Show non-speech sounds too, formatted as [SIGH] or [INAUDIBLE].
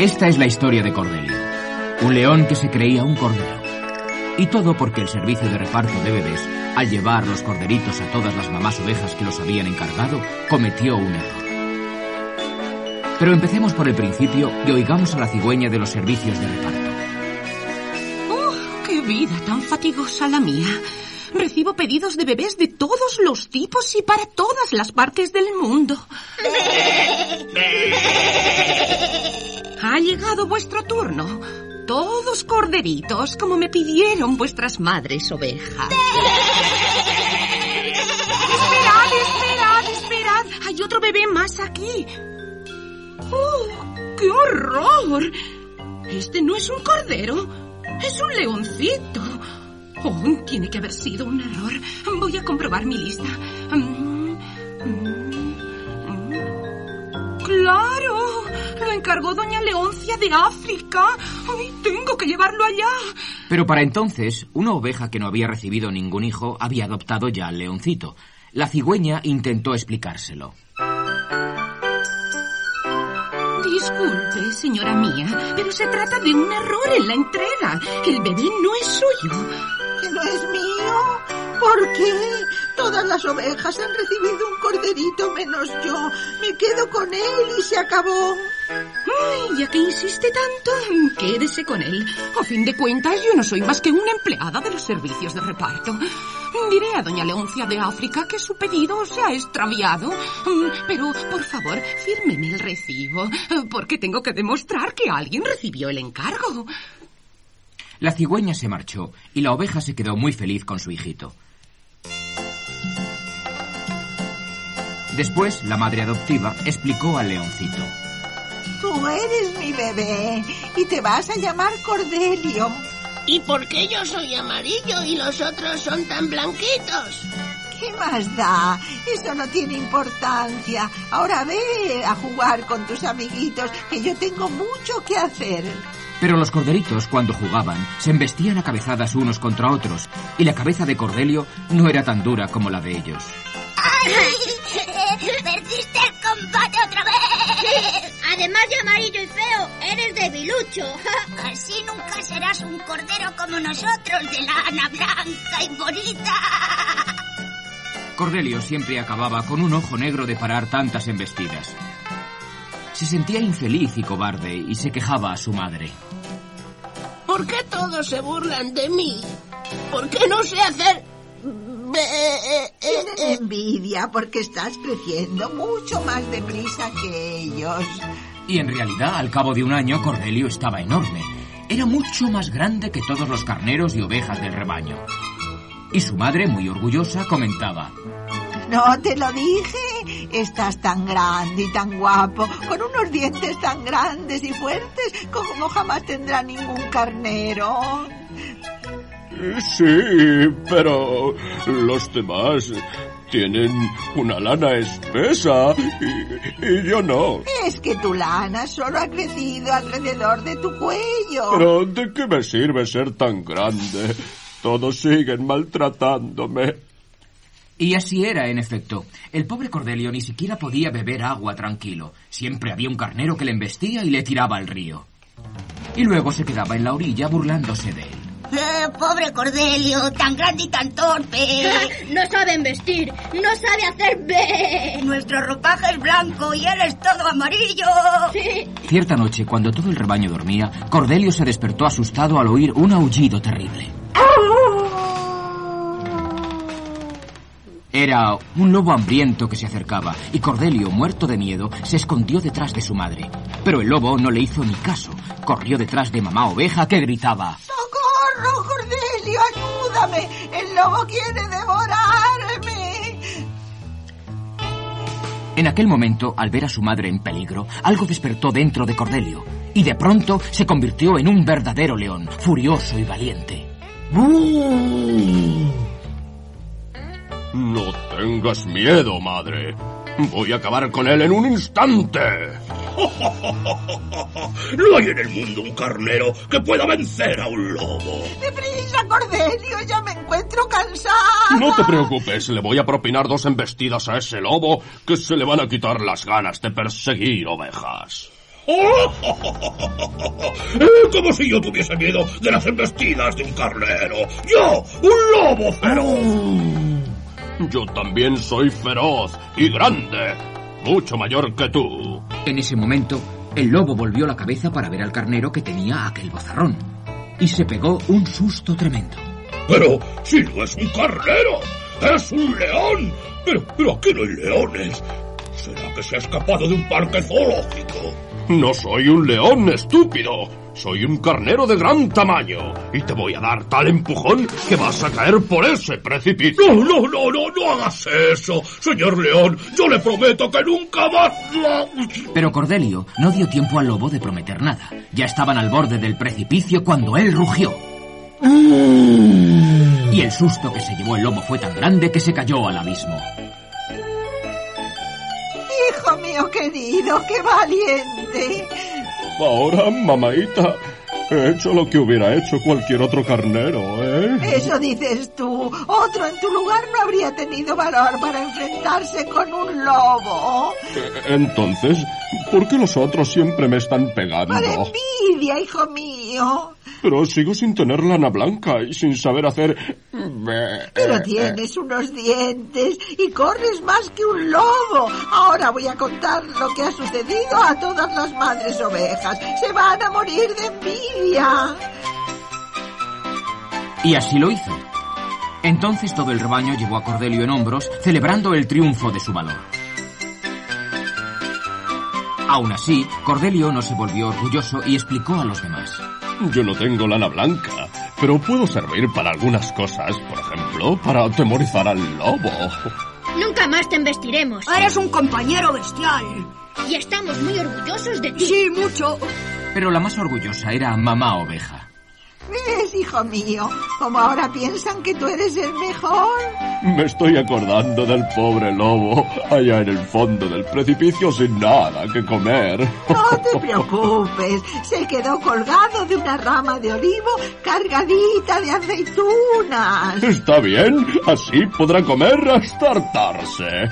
Esta es la historia de Cordelio, un león que se creía un cordero. Y todo porque el servicio de reparto de bebés, al llevar los corderitos a todas las mamás ovejas que los habían encargado, cometió un error. Pero empecemos por el principio y oigamos a la cigüeña de los servicios de reparto. ¡Oh, qué vida tan fatigosa la mía! Recibo pedidos de bebés de todos los tipos y para todas las partes del mundo. Ha llegado vuestro turno. Todos corderitos, como me pidieron vuestras madres ovejas. esperad, esperad, esperad. Hay otro bebé más aquí. ¡Oh, qué horror! Este no es un cordero, es un leoncito. Oh, tiene que haber sido un error. Voy a comprobar mi lista. Mm, mm, mm. ¡Claro! Lo encargó doña Leoncia de África. ¡Ay, tengo que llevarlo allá! Pero para entonces, una oveja que no había recibido ningún hijo había adoptado ya al leoncito. La cigüeña intentó explicárselo. Señora mía, pero se trata de un error en la entrega. El bebé no es suyo. ¿Que no es mío? ¿Por qué? Todas las ovejas han recibido un corderito menos yo. Me quedo con él y se acabó. Ay, ya que insiste tanto, quédese con él. A fin de cuentas, yo no soy más que una empleada de los servicios de reparto. Diré a doña Leoncia de África que su pedido se ha extraviado. Mm, Pero, por favor, fírmeme el recibo, porque tengo que demostrar que alguien recibió el encargo. La cigüeña se marchó y la oveja se quedó muy feliz con su hijito. Después, la madre adoptiva explicó al leoncito. Tú eres mi bebé y te vas a llamar Cordelio. ¿Y por qué yo soy amarillo y los otros son tan blanquitos? ¿Qué más da? Eso no tiene importancia. Ahora ve a jugar con tus amiguitos, que yo tengo mucho que hacer. Pero los corderitos, cuando jugaban, se embestían a cabezadas unos contra otros, y la cabeza de Cordelio no era tan dura como la de ellos. ¡Perdiste Además de amarillo y feo, eres debilucho. [LAUGHS] Así nunca serás un cordero como nosotros, de lana blanca y bonita. Cordelio siempre acababa con un ojo negro de parar tantas embestidas. Se sentía infeliz y cobarde y se quejaba a su madre. ¿Por qué todos se burlan de mí? ¿Por qué no sé hacer... Tienen envidia porque estás creciendo mucho más deprisa que ellos. Y en realidad, al cabo de un año, Cordelio estaba enorme. Era mucho más grande que todos los carneros y ovejas del rebaño. Y su madre, muy orgullosa, comentaba. No te lo dije. Estás tan grande y tan guapo, con unos dientes tan grandes y fuertes como jamás tendrá ningún carnero. Sí, pero los demás tienen una lana espesa y, y yo no. Es que tu lana solo ha crecido alrededor de tu cuello. Pero ¿de qué me sirve ser tan grande? Todos siguen maltratándome. Y así era, en efecto. El pobre Cordelio ni siquiera podía beber agua tranquilo. Siempre había un carnero que le embestía y le tiraba al río. Y luego se quedaba en la orilla burlándose de él. Eh, pobre Cordelio, tan grande y tan torpe. [LAUGHS] No saben vestir, no sabe hacer B. Nuestro ropaje es blanco y él es todo amarillo. Sí. Cierta noche, cuando todo el rebaño dormía, Cordelio se despertó asustado al oír un aullido terrible. Era un lobo hambriento que se acercaba y Cordelio, muerto de miedo, se escondió detrás de su madre. Pero el lobo no le hizo ni caso. Corrió detrás de mamá oveja que gritaba. ¡Socorro, Cordelio! ¡Ayúdame! ¡El lobo quiere devorarme! En aquel momento, al ver a su madre en peligro, algo despertó dentro de Cordelio y de pronto se convirtió en un verdadero león, furioso y valiente. No tengas miedo, madre. Voy a acabar con él en un instante. [LAUGHS] No hay en el mundo un carnero que pueda vencer a un lobo. ¡Deprisa, Cordelio! ¡Ya me encuentro cansada! No te preocupes, le voy a propinar dos embestidas a ese lobo que se le van a quitar las ganas de perseguir ovejas. [LAUGHS] Eh, Como si yo tuviese miedo de las embestidas de un carnero. ¡Yo, un lobo feroz! Yo también soy feroz y grande, mucho mayor que tú. En ese momento, el lobo volvió la cabeza para ver al carnero que tenía aquel bozarrón. Y se pegó un susto tremendo. Pero si no es un carnero, es un león. Pero, pero aquí no hay leones. ¿Será que se ha escapado de un parque zoológico? No soy un león, estúpido. Soy un carnero de gran tamaño. Y te voy a dar tal empujón que vas a caer por ese precipicio. No, no, no, no, no hagas eso. Señor león, yo le prometo que nunca más... Pero Cordelio no dio tiempo al lobo de prometer nada. Ya estaban al borde del precipicio cuando él rugió. Y el susto que se llevó el lobo fue tan grande que se cayó al abismo. Hijo mío querido, qué valiente. Ahora, mamaita, he hecho lo que hubiera hecho cualquier otro carnero, ¿eh? Eso dices tú. Otro en tu lugar no habría tenido valor para enfrentarse con un lobo. Entonces, ¿por qué los otros siempre me están pegando? Por envidia, hijo mío. Pero sigo sin tener lana blanca y sin saber hacer... Pero tienes unos dientes y corres más que un lobo. Ahora voy a contar lo que ha sucedido a todas las madres ovejas. Se van a morir de envidia. Y así lo hizo. Entonces todo el rebaño llevó a Cordelio en hombros, celebrando el triunfo de su valor. Aún así, Cordelio no se volvió orgulloso y explicó a los demás. Yo no tengo lana blanca, pero puedo servir para algunas cosas, por ejemplo, para atemorizar al lobo. Nunca más te embestiremos. Eres un compañero bestial. Y estamos muy orgullosos de ti. Sí, mucho. Pero la más orgullosa era mamá oveja. ¿Ves, hijo mío? Como ahora piensan que tú eres el mejor. Me estoy acordando del pobre lobo allá en el fondo del precipicio sin nada que comer. No te preocupes. Se quedó colgado de una rama de olivo cargadita de aceitunas. Está bien, así podrá comer hasta hartarse.